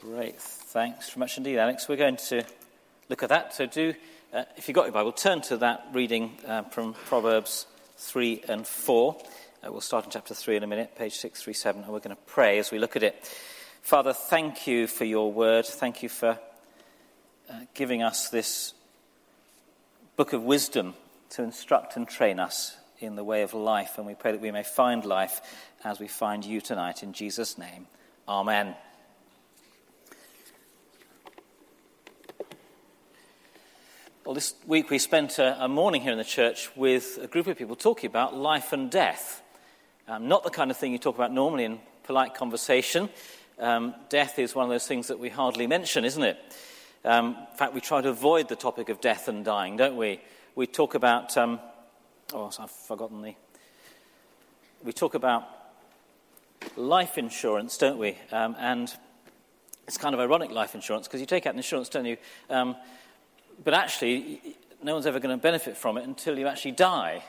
Great. Thanks very much indeed, Alex. We're going to look at that. So, do, uh, if you've got your Bible, turn to that reading uh, from Proverbs 3 and 4. Uh, we'll start in chapter 3 in a minute, page 637, and we're going to pray as we look at it. Father, thank you for your word. Thank you for uh, giving us this book of wisdom to instruct and train us in the way of life. And we pray that we may find life as we find you tonight. In Jesus' name, Amen. Well, this week we spent a, a, morning here in the church with a group of people talking about life and death. Um, not the kind of thing you talk about normally in polite conversation. Um, death is one of those things that we hardly mention, isn't it? Um, in fact, we try to avoid the topic of death and dying, don't we? We talk about. Um, oh, I've forgotten the. We talk about life insurance, don't we? Um, and it's kind of ironic life insurance because you take out an insurance, don't you? But actually, no one's ever going to benefit from it until you actually die.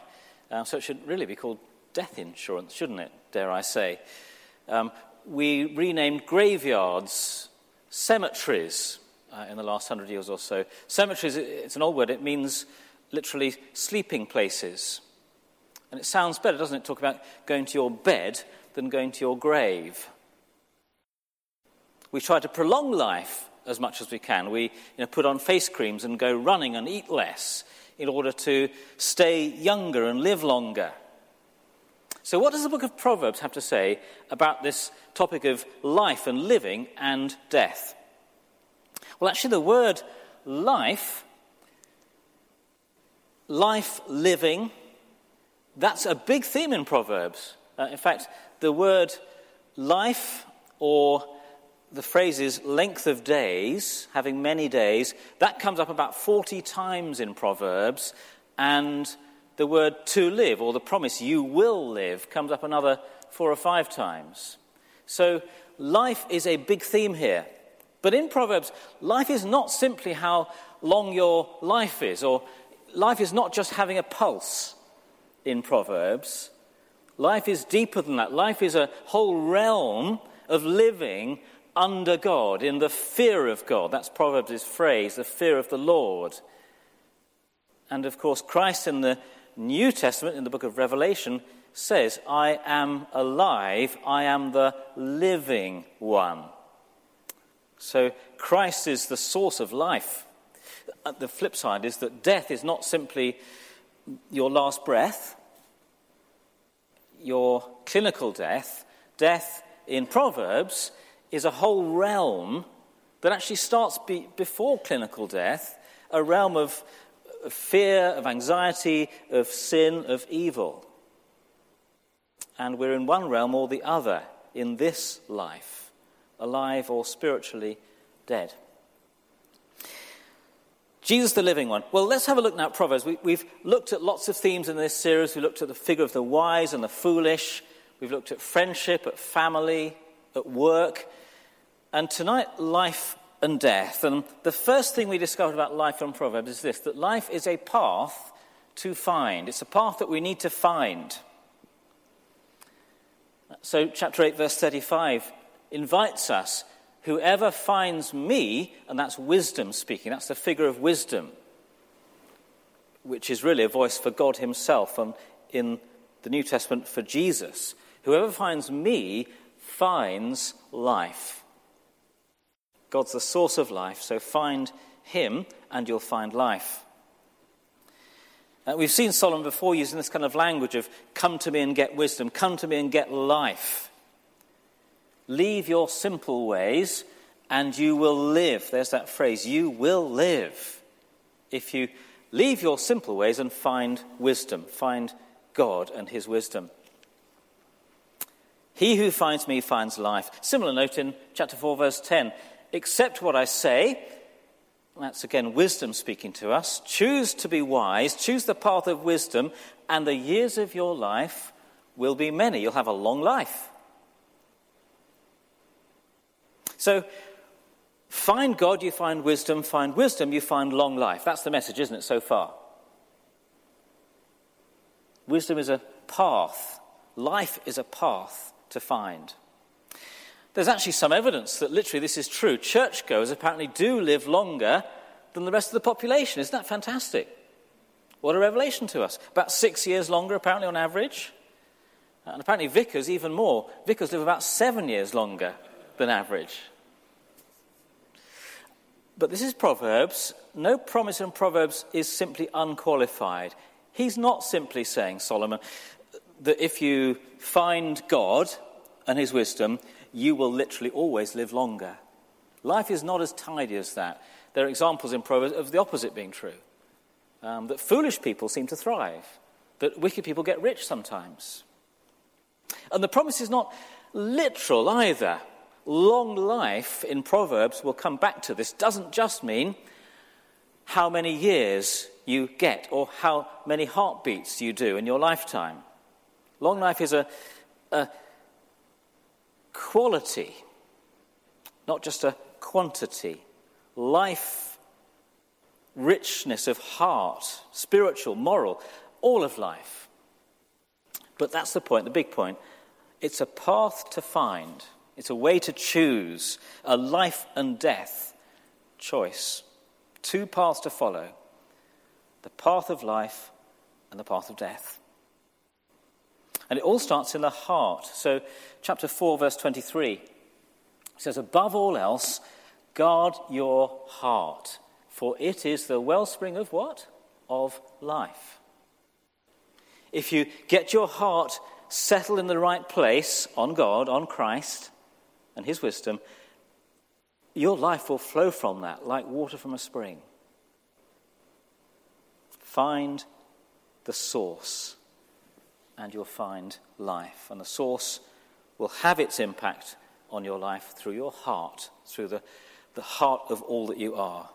Uh, so it should really be called death insurance, shouldn't it? Dare I say? Um, we renamed graveyards cemeteries uh, in the last hundred years or so. Cemeteries, it's an old word, it means literally sleeping places. And it sounds better, doesn't it, talk about going to your bed than going to your grave. We try to prolong life as much as we can. We you know, put on face creams and go running and eat less in order to stay younger and live longer. So, what does the book of Proverbs have to say about this topic of life and living and death? Well, actually, the word life, life living, that's a big theme in Proverbs. Uh, in fact, the word life or the phrases length of days, having many days, that comes up about 40 times in Proverbs, and the word to live, or the promise you will live, comes up another four or five times. So life is a big theme here. But in Proverbs, life is not simply how long your life is, or life is not just having a pulse in Proverbs. Life is deeper than that. Life is a whole realm of living under God, in the fear of God. That's Proverbs' phrase, the fear of the Lord. And of course, Christ in the New Testament, in the book of Revelation, says, I am alive, I am the living one. So Christ is the source of life. Uh, the flip side is that death is not simply your last breath, your clinical death. Death in Proverbs is a whole realm that actually starts be, before clinical death, a realm of, of fear, of anxiety, of sin, of evil. And we're in one realm or the other in this life, alive or spiritually dead. Jesus, the living one. Well, let's have a look now at Proverbs. We, have looked at lots of themes in this series. We looked at the figure of the wise and the foolish. We've looked at friendship, at family, at work. And tonight, life and death. And the first thing we discovered about life from Proverbs is this that life is a path to find. It's a path that we need to find. So, chapter 8, verse 35 invites us whoever finds me, and that's wisdom speaking, that's the figure of wisdom, which is really a voice for God Himself, and in the New Testament for Jesus. Whoever finds me finds life. God's the source of life, so find him and you'll find life. Uh, we've seen Solomon before using this kind of language of come to me and get wisdom, come to me and get life. Leave your simple ways and you will live. There's that phrase, you will live. If you leave your simple ways and find wisdom, find God and his wisdom. He who finds me finds life. Similar note in chapter 4, verse 10 accept what I say. That's again wisdom speaking to us. Choose to be wise, choose the path of wisdom, and the years of your life will be many. You'll have a long life. So, find God, you find wisdom, find wisdom, you find long life. That's the message, isn't it, so far? Wisdom is a path, life is a path to find. There's actually some evidence that literally this is true. Churchgoers apparently do live longer than the rest of the population. Isn't that fantastic? What a revelation to us. About six years longer, apparently, on average. And apparently, vicars, even more. Vicars live about seven years longer than average. But this is Proverbs. No promise in Proverbs is simply unqualified. He's not simply saying, Solomon, that if you find God and his wisdom, you will literally always live longer. Life is not as tidy as that. There are examples in Proverbs of the opposite being true um, that foolish people seem to thrive, that wicked people get rich sometimes. And the promise is not literal either. Long life in Proverbs, we'll come back to this, doesn't just mean how many years you get or how many heartbeats you do in your lifetime. Long life is a, a quality, not just a quantity. Life, richness of heart, spiritual, moral, all of life. But that's the point, the big point. It's a path to find, it's a way to choose, a life and death choice. Two paths to follow the path of life and the path of death. And it all starts in the heart. So, chapter 4, verse 23 says, Above all else, guard your heart, for it is the wellspring of what? Of life. If you get your heart settled in the right place on God, on Christ and His wisdom, your life will flow from that like water from a spring. Find the source and you'll find life. And the source will have its impact on your life through your heart, through the, the heart of all that you are,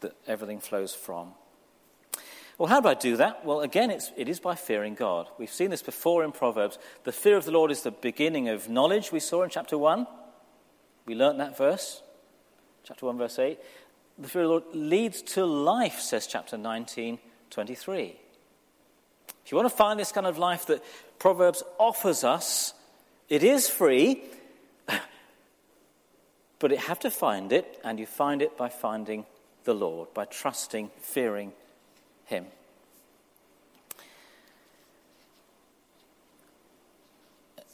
that everything flows from. Well, how do I do that? Well, again, it's, it is by fearing God. We've seen this before in Proverbs. The fear of the Lord is the beginning of knowledge, we saw in chapter 1. We learnt that verse, chapter 1, verse 8. The fear of the Lord leads to life, says chapter 19, 23. If you want to find this kind of life that Proverbs offers us, it is free, but you have to find it, and you find it by finding the Lord, by trusting, fearing Him.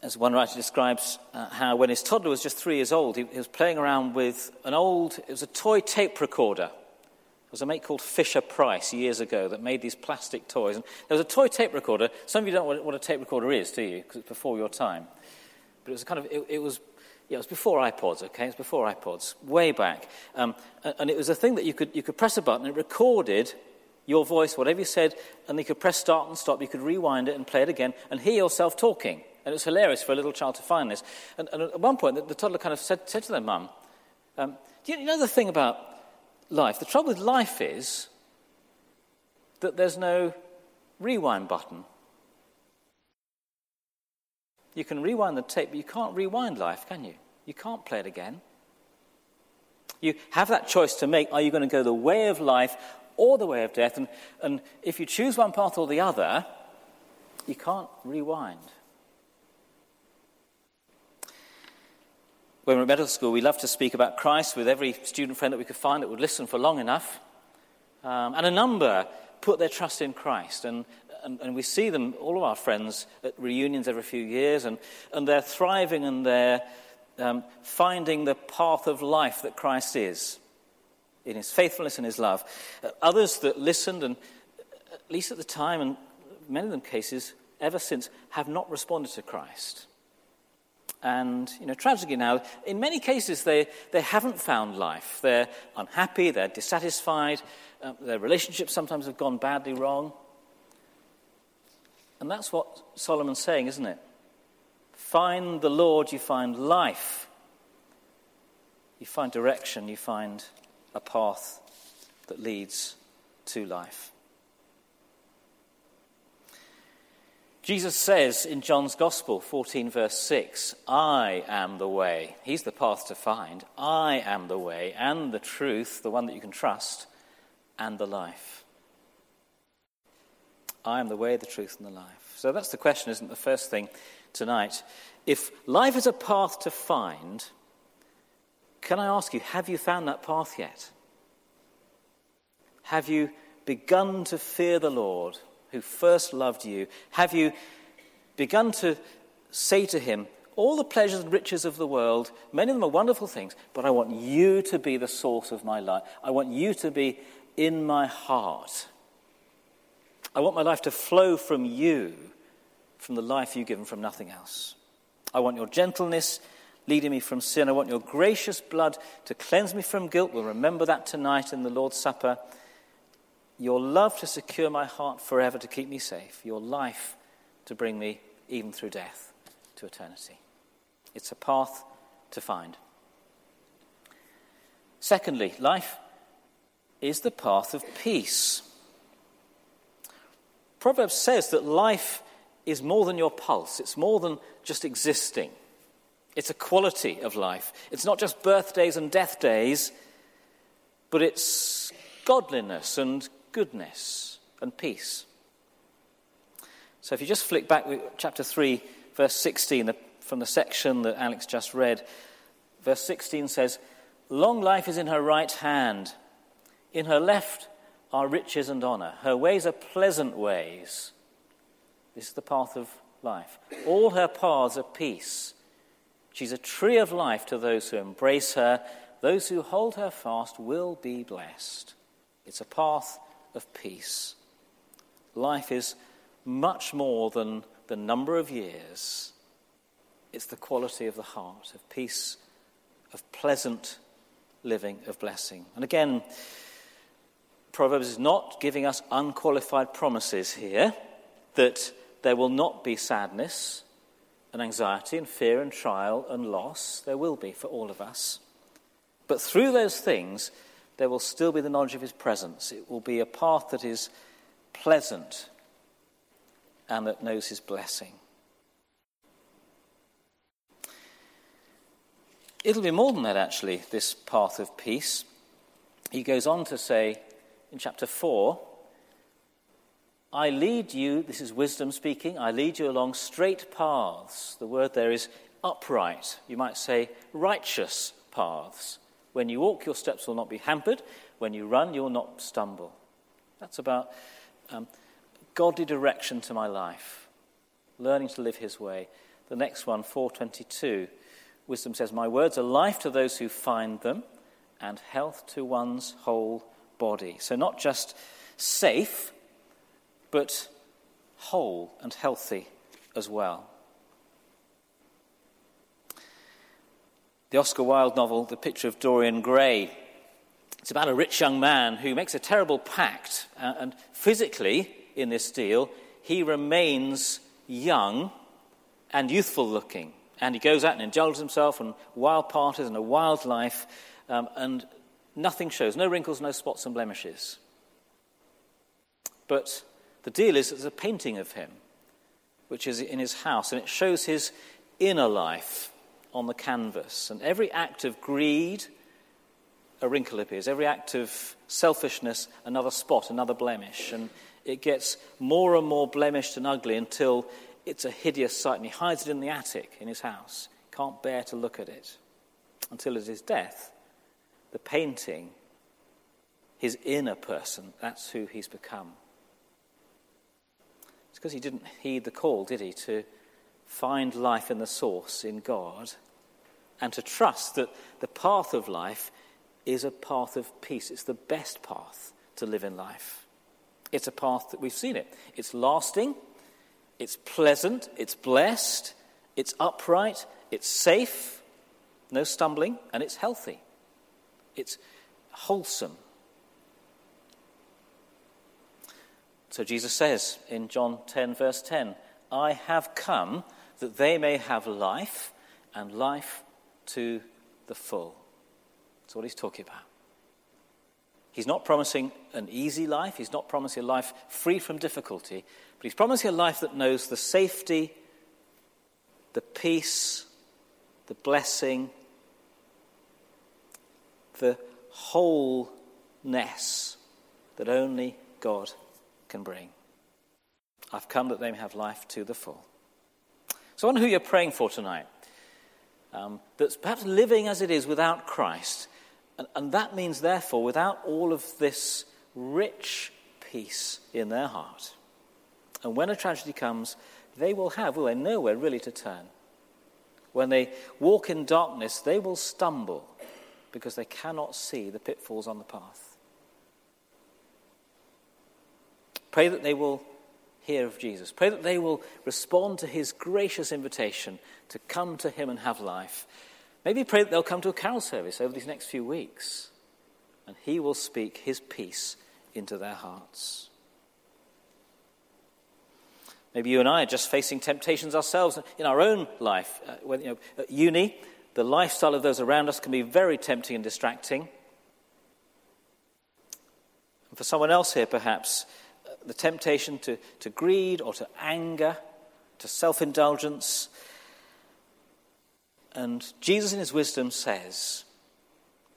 As one writer describes uh, how when his toddler was just three years old, he, he was playing around with an old, it was a toy tape recorder. There was a mate called Fisher Price years ago that made these plastic toys. And there was a toy tape recorder. Some of you don't know what a tape recorder is, do you? Because it's before your time. But it was kind of, it, it was yeah, it was before iPods, okay? It was before iPods, way back. Um, and it was a thing that you could, you could press a button, it recorded your voice, whatever you said, and you could press start and stop, you could rewind it and play it again, and hear yourself talking. And it was hilarious for a little child to find this. And, and at one point, the, the, toddler kind of said, said to their mum, um, Do you know the thing about life. The trouble with life is that there's no rewind button. You can rewind the tape, but you can't rewind life, can you? You can't play it again. You have that choice to make are you going to go the way of life or the way of death? And, and if you choose one path or the other, you can't rewind. When we were at medical school, we loved to speak about Christ with every student friend that we could find that would listen for long enough. Um, and a number put their trust in Christ. And, and, and, we see them, all of our friends, at reunions every few years, and, and they're thriving and they're um, finding the path of life that Christ is in his faithfulness and his love. Uh, others that listened, and at least at the time, and many of them cases, ever since, have not responded to Christ. And, you know, tragically now, in many cases, they, they haven't found life. They're unhappy, they're dissatisfied, uh, their relationships sometimes have gone badly wrong. And that's what Solomon's saying, isn't it? Find the Lord, you find life. You find direction, you find a path that leads to life. Jesus says in John's Gospel, 14, verse 6, I am the way. He's the path to find. I am the way and the truth, the one that you can trust, and the life. I am the way, the truth, and the life. So that's the question, isn't? The first thing tonight. If life is a path to find, Can I ask you, have you found that path yet? Have you begun to fear the Lord who first loved you? Have you begun to say to him, all the pleasures and riches of the world, many of them are wonderful things, but I want you to be the source of my life. I want you to be in my heart. I want my life to flow from you, from the life you've given from nothing else. I want your gentleness leading me from sin. I want your gracious blood to cleanse me from guilt. We'll remember that tonight in the Lord's Supper. Your love to secure my heart forever, to keep me safe. Your life to bring me, even through death, to eternity. It's a path to find. Secondly, life is the path of peace. Proverbs says that life is more than your pulse, it's more than just existing. It's a quality of life. It's not just birthdays and death days, but it's godliness and goodness and peace. So if you just flick back to chapter 3, verse 16, from the section that Alex just read, verse 16 says, Long life is in her right hand, in her left are riches and honor. Her ways are pleasant ways. This is the path of life. All her paths are peace. She's a tree of life to those who embrace her. Those who hold her fast will be blessed. It's a path of peace. Life is much more than the number of years, it's the quality of the heart, of peace, of pleasant living, of blessing. And again, Proverbs is not giving us unqualified promises here that there will not be sadness and anxiety and fear and trial and loss. There will be for all of us. But through those things, there will still be the knowledge of his presence. It will be a path that is pleasant and that knows his blessing. It'll be more than that, actually, this path of peace. He goes on to say in chapter 4 I lead you, this is wisdom speaking, I lead you along straight paths. The word there is upright. You might say righteous paths. When you walk, your steps will not be hampered. When you run, you will not stumble. That's about um, godly direction to my life, learning to live His way. The next one, 422, wisdom says, My words are life to those who find them and health to one's whole body. So, not just safe, but whole and healthy as well. The Oscar Wilde novel, The Picture of Dorian Gray, it's about a rich young man who makes a terrible pact, uh, and physically, in this deal, he remains young and youthful looking. And he goes out and indulges himself in wild parties and a wild life, um, and nothing shows no wrinkles, no spots and blemishes. But the deal is that there's a painting of him, which is in his house, and it shows his inner life on the canvas. And every act of greed, a wrinkle appears. Every act of selfishness, another spot, another blemish. And it gets more and more blemished and ugly until it's a hideous sight. And he hides it in the attic in his house. Can't bear to look at it. Until at his death, the painting, his inner person, that's who he's become. It's because he didn't heed the call, did he, to find life in the source, in God, and to trust that the path of life is a path of peace. It's the best path to live in life. It's a path that we've seen it. It's lasting, it's pleasant, it's blessed, it's upright, it's safe, no stumbling, and it's healthy. It's wholesome. So Jesus says in John 10, verse 10, I have come that they may have life and life to the full. That's what he's talking about. He's not promising an easy life, he's not promising a life free from difficulty, but he's promising a life that knows the safety, the peace, the blessing, the wholeness that only God can bring. I've come that they may have life to the full. So I wonder who you're praying for tonight. um, that's perhaps living as it is without Christ. And, and that means, therefore, without all of this rich peace in their heart. And when a tragedy comes, they will have, well, they nowhere really to turn. When they walk in darkness, they will stumble because they cannot see the pitfalls on the path. Pray that they will hear of Jesus. Pray that they will respond to his gracious invitation to come to him and have life. Maybe pray that they'll come to a carol service over these next few weeks and he will speak his peace into their hearts. Maybe you and I are just facing temptations ourselves in our own life. Uh, when, you know, at uni, the lifestyle of those around us can be very tempting and distracting. And for someone else here, perhaps, the temptation to, to greed or to anger, to self indulgence. And Jesus, in his wisdom, says,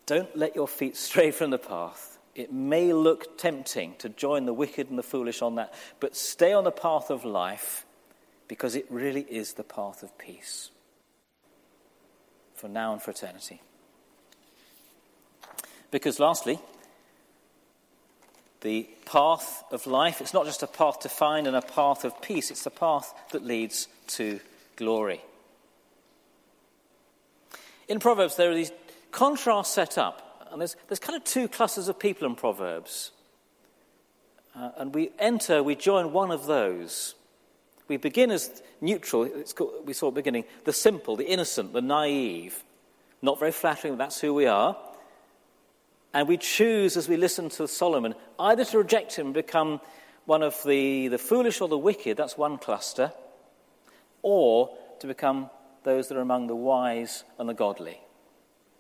Don't let your feet stray from the path. It may look tempting to join the wicked and the foolish on that, but stay on the path of life because it really is the path of peace for now and for eternity. Because, lastly, the path of life. It's not just a path to find and a path of peace, it's the path that leads to glory. In Proverbs, there are these contrasts set up, and there's, there's kind of two clusters of people in Proverbs. Uh, and we enter, we join one of those. We begin as neutral, called, we saw at the beginning, the simple, the innocent, the naive. Not very flattering, but that's who we are. And we choose, as we listen to Solomon, either to reject him and become one of the, the foolish or the wicked, that's one cluster, or to become those that are among the wise and the godly.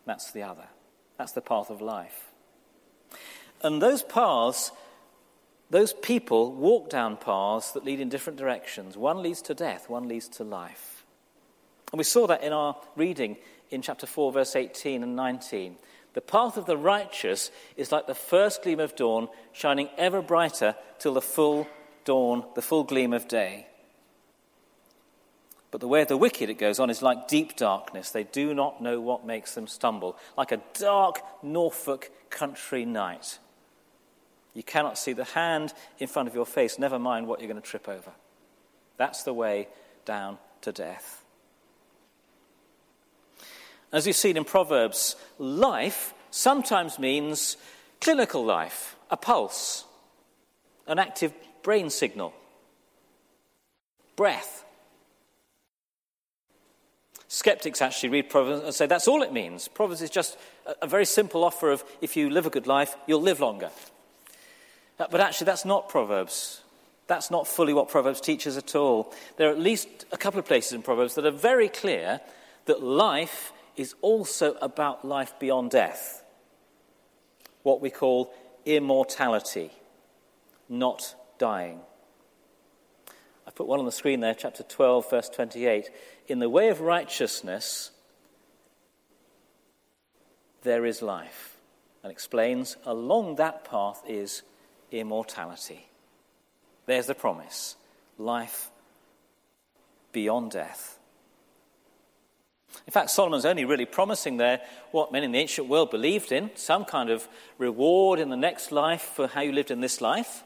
That's the other. That's the path of life. And those paths, those people walk down paths that lead in different directions. One leads to death, one leads to life. And we saw that in our reading in chapter 4, verse 18 and 19. The path of the righteous is like the first gleam of dawn, shining ever brighter till the full dawn, the full gleam of day. But the way of the wicked, it goes on, is like deep darkness. They do not know what makes them stumble, like a dark Norfolk country night. You cannot see the hand in front of your face, never mind what you're going to trip over. That's the way down to death. As we've seen in Proverbs, life sometimes means clinical life, a pulse, an active brain signal, breath. Skeptics actually read Proverbs and say that's all it means. Proverbs is just a very simple offer of if you live a good life, you'll live longer. Uh, but actually, that's not Proverbs. That's not fully what Proverbs teaches at all. There are at least a couple of places in Proverbs that are very clear that life is also about life beyond death, what we call immortality, not dying. I put one on the screen there, chapter 12, verse 28. In the way of righteousness, there is life. And explains along that path is immortality. There's the promise life beyond death. In fact, Solomon's only really promising there what men in the ancient world believed in some kind of reward in the next life for how you lived in this life.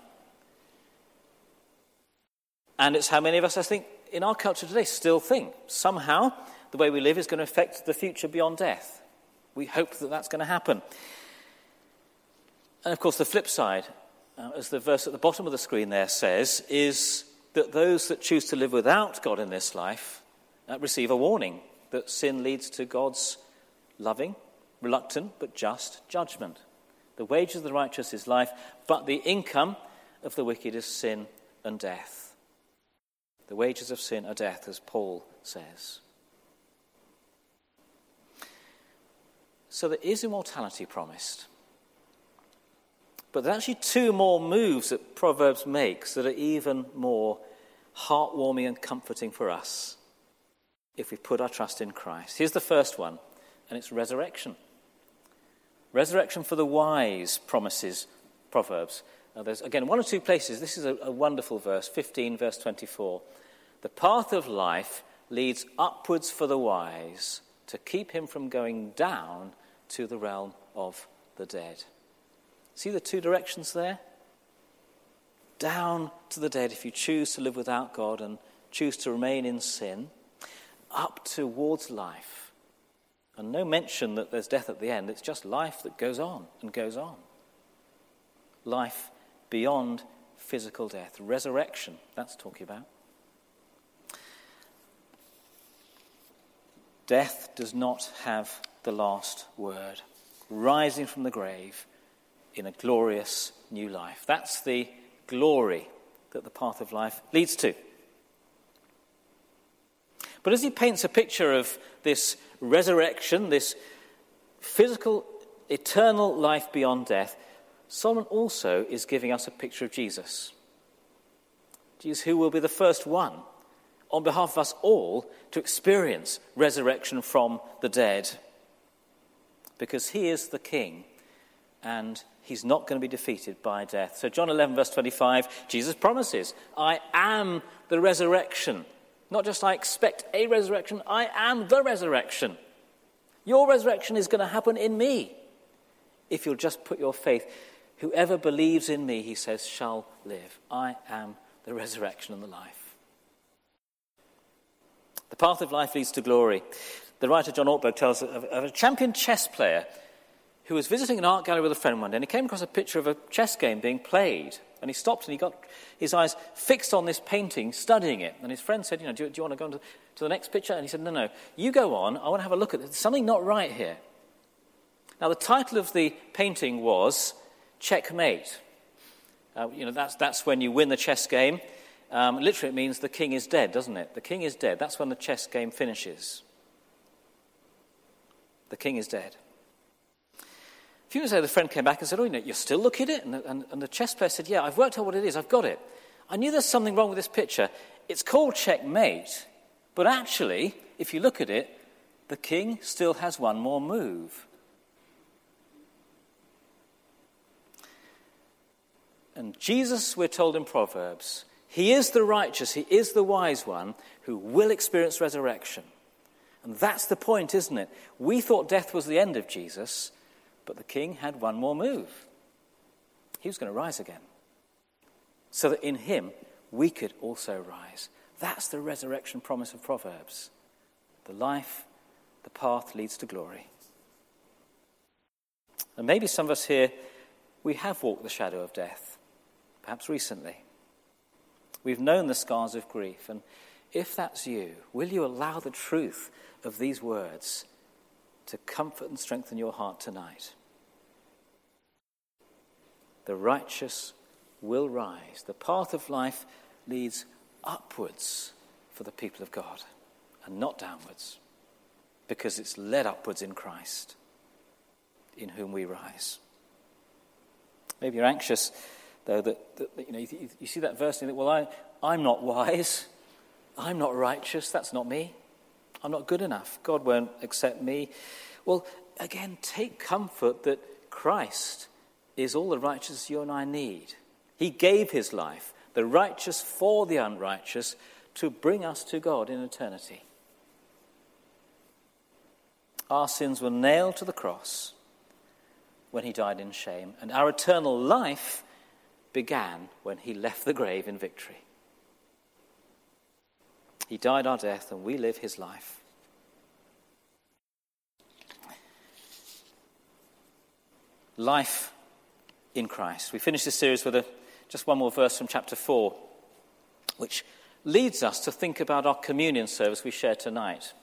And it's how many of us, I think, in our culture today still think somehow the way we live is going to affect the future beyond death. We hope that that's going to happen. And of course, the flip side, uh, as the verse at the bottom of the screen there says, is that those that choose to live without God in this life uh, receive a warning that sin leads to God's loving, reluctant, but just judgment. The wages of the righteous is life, but the income of the wicked is sin and death. The wages of sin are death, as Paul says. So there is immortality promised. But there's actually two more moves that Proverbs makes that are even more heartwarming and comforting for us if we put our trust in Christ. Here's the first one, and it's resurrection. Resurrection for the wise promises Proverbs. Now, there's again one or two places. This is a, a wonderful verse, 15, verse 24. The path of life leads upwards for the wise, to keep him from going down to the realm of the dead. See the two directions there? Down to the dead if you choose to live without God and choose to remain in sin, up towards life. And no mention that there's death at the end, it's just life that goes on and goes on. Life beyond physical death, resurrection, that's talking about. Death does not have the last word. Rising from the grave in a glorious new life. That's the glory that the path of life leads to. But as he paints a picture of this resurrection, this physical, eternal life beyond death, Solomon also is giving us a picture of Jesus. Jesus, who will be the first one on behalf of us all to experience resurrection from the dead. Because he is the king and he's not going to be defeated by death. So, John 11, verse 25, Jesus promises, I am the resurrection. Not just I expect a resurrection, I am the resurrection. Your resurrection is going to happen in me if you'll just put your faith. Whoever believes in me, he says, shall live. I am the resurrection and the life. The path of life leads to glory. The writer John Ortberg tells of, of a champion chess player who was visiting an art gallery with a friend one day, and he came across a picture of a chess game being played. And he stopped and he got his eyes fixed on this painting, studying it. And his friend said, You know, do, do you want to go on to, to, the next picture? And he said, No, no, you go on. I want to have a look at it. There's something not right here. Now, the title of the painting was Checkmate. Uh, you know, that's, that's when you win the chess game. Um, literally, it means the king is dead, doesn't it? The king is dead. That's when the chess game finishes. The king is dead. Few years later, the friend came back and said, Oh, you know, you're still looking at it? And and, and the chess player said, Yeah, I've worked out what it is. I've got it. I knew there's something wrong with this picture. It's called checkmate, but actually, if you look at it, the king still has one more move. And Jesus, we're told in Proverbs, he is the righteous, He is the wise one who will experience resurrection. And that's the point, isn't it? We thought death was the end of Jesus, but the king had one more move. He was going to rise again. So that in him we could also rise. That's the resurrection promise of Proverbs. The life, the path leads to glory. And maybe some of us here, we have walked the shadow of death, perhaps recently. We've known the scars of grief. And if that's you, will you allow the truth of these words to comfort and strengthen your heart tonight? The righteous will rise. The path of life leads upwards for the people of God and not downwards because it's led upwards in Christ in whom we rise. Maybe you're anxious though, that, that you know, you, you, see that verse and you think, well, I, I'm not wise. I'm not righteous. That's not me. I'm not good enough. God won't accept me. Well, again, take comfort that Christ is all the righteous you and I need. He gave his life, the righteous for the unrighteous, to bring us to God in eternity. Our sins were nailed to the cross when he died in shame, and our eternal life began when he left the grave in victory. He died our death, and we live his life. Life in Christ. We finish this series with a, just one more verse from chapter 4, which leads us to think about our communion service we share tonight.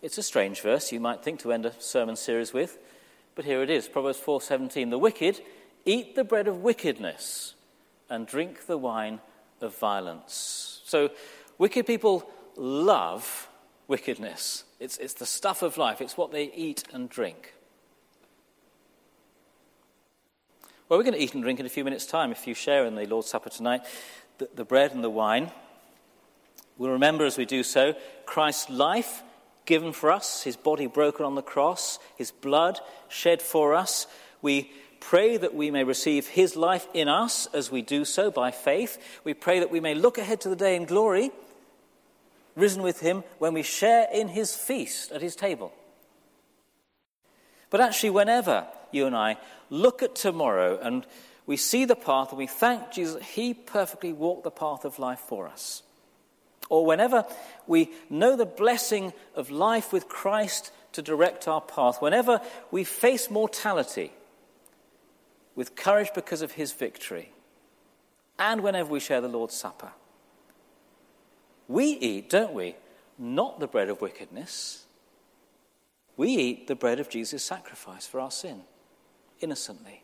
It's a strange verse, you might think, to end a sermon series with, but here it is Proverbs 4:17. The wicked Eat the bread of wickedness and drink the wine of violence. So, wicked people love wickedness. It's, it's the stuff of life, it's what they eat and drink. Well, we're going to eat and drink in a few minutes' time if you share in the Lord's Supper tonight the, the bread and the wine. We'll remember as we do so Christ's life given for us, his body broken on the cross, his blood shed for us. We pray that we may receive his life in us as we do so by faith. We pray that we may look ahead to the day in glory risen with him when we share in his feast at his table. But actually, whenever you and I look at tomorrow and we see the path and we thank Jesus he perfectly walked the path of life for us, or whenever we know the blessing of life with Christ to direct our path, whenever we face mortality with courage because of his victory, and whenever we share the Lord's Supper, we eat, don't we, not the bread of wickedness. We eat the bread of Jesus' sacrifice for our sin, innocently.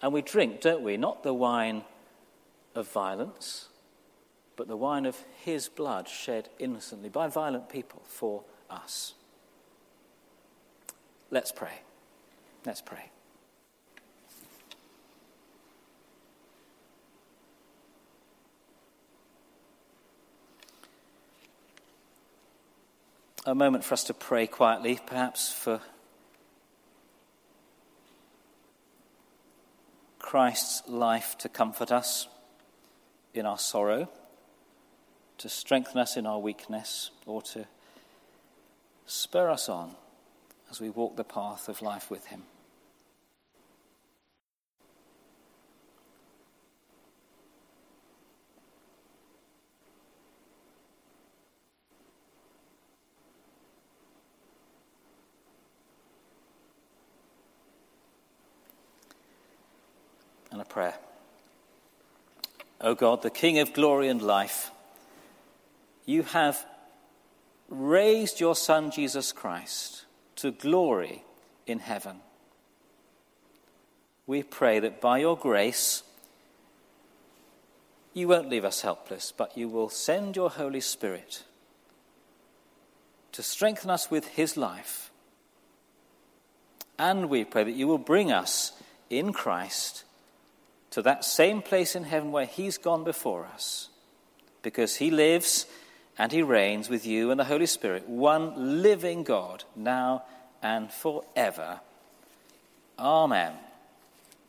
And we drink, don't we, not the wine of violence, but the wine of his blood shed innocently by violent people for us. Let's pray. Let's pray. A moment for us to pray quietly, perhaps for Christ's life to comfort us in our sorrow, to strengthen us in our weakness, or to spur us on as we walk the path of life with Him. Prayer. O God, the King of glory and life, you have raised your Son, Jesus Christ, to glory in heaven. We pray that by your grace, you won't leave us helpless, but you will send your Holy Spirit to strengthen us with his life. And we pray that you will bring us in Christ to that same place in heaven where He's gone before us, because He lives and He reigns with you and the Holy Spirit, one living God, now and forever. Amen.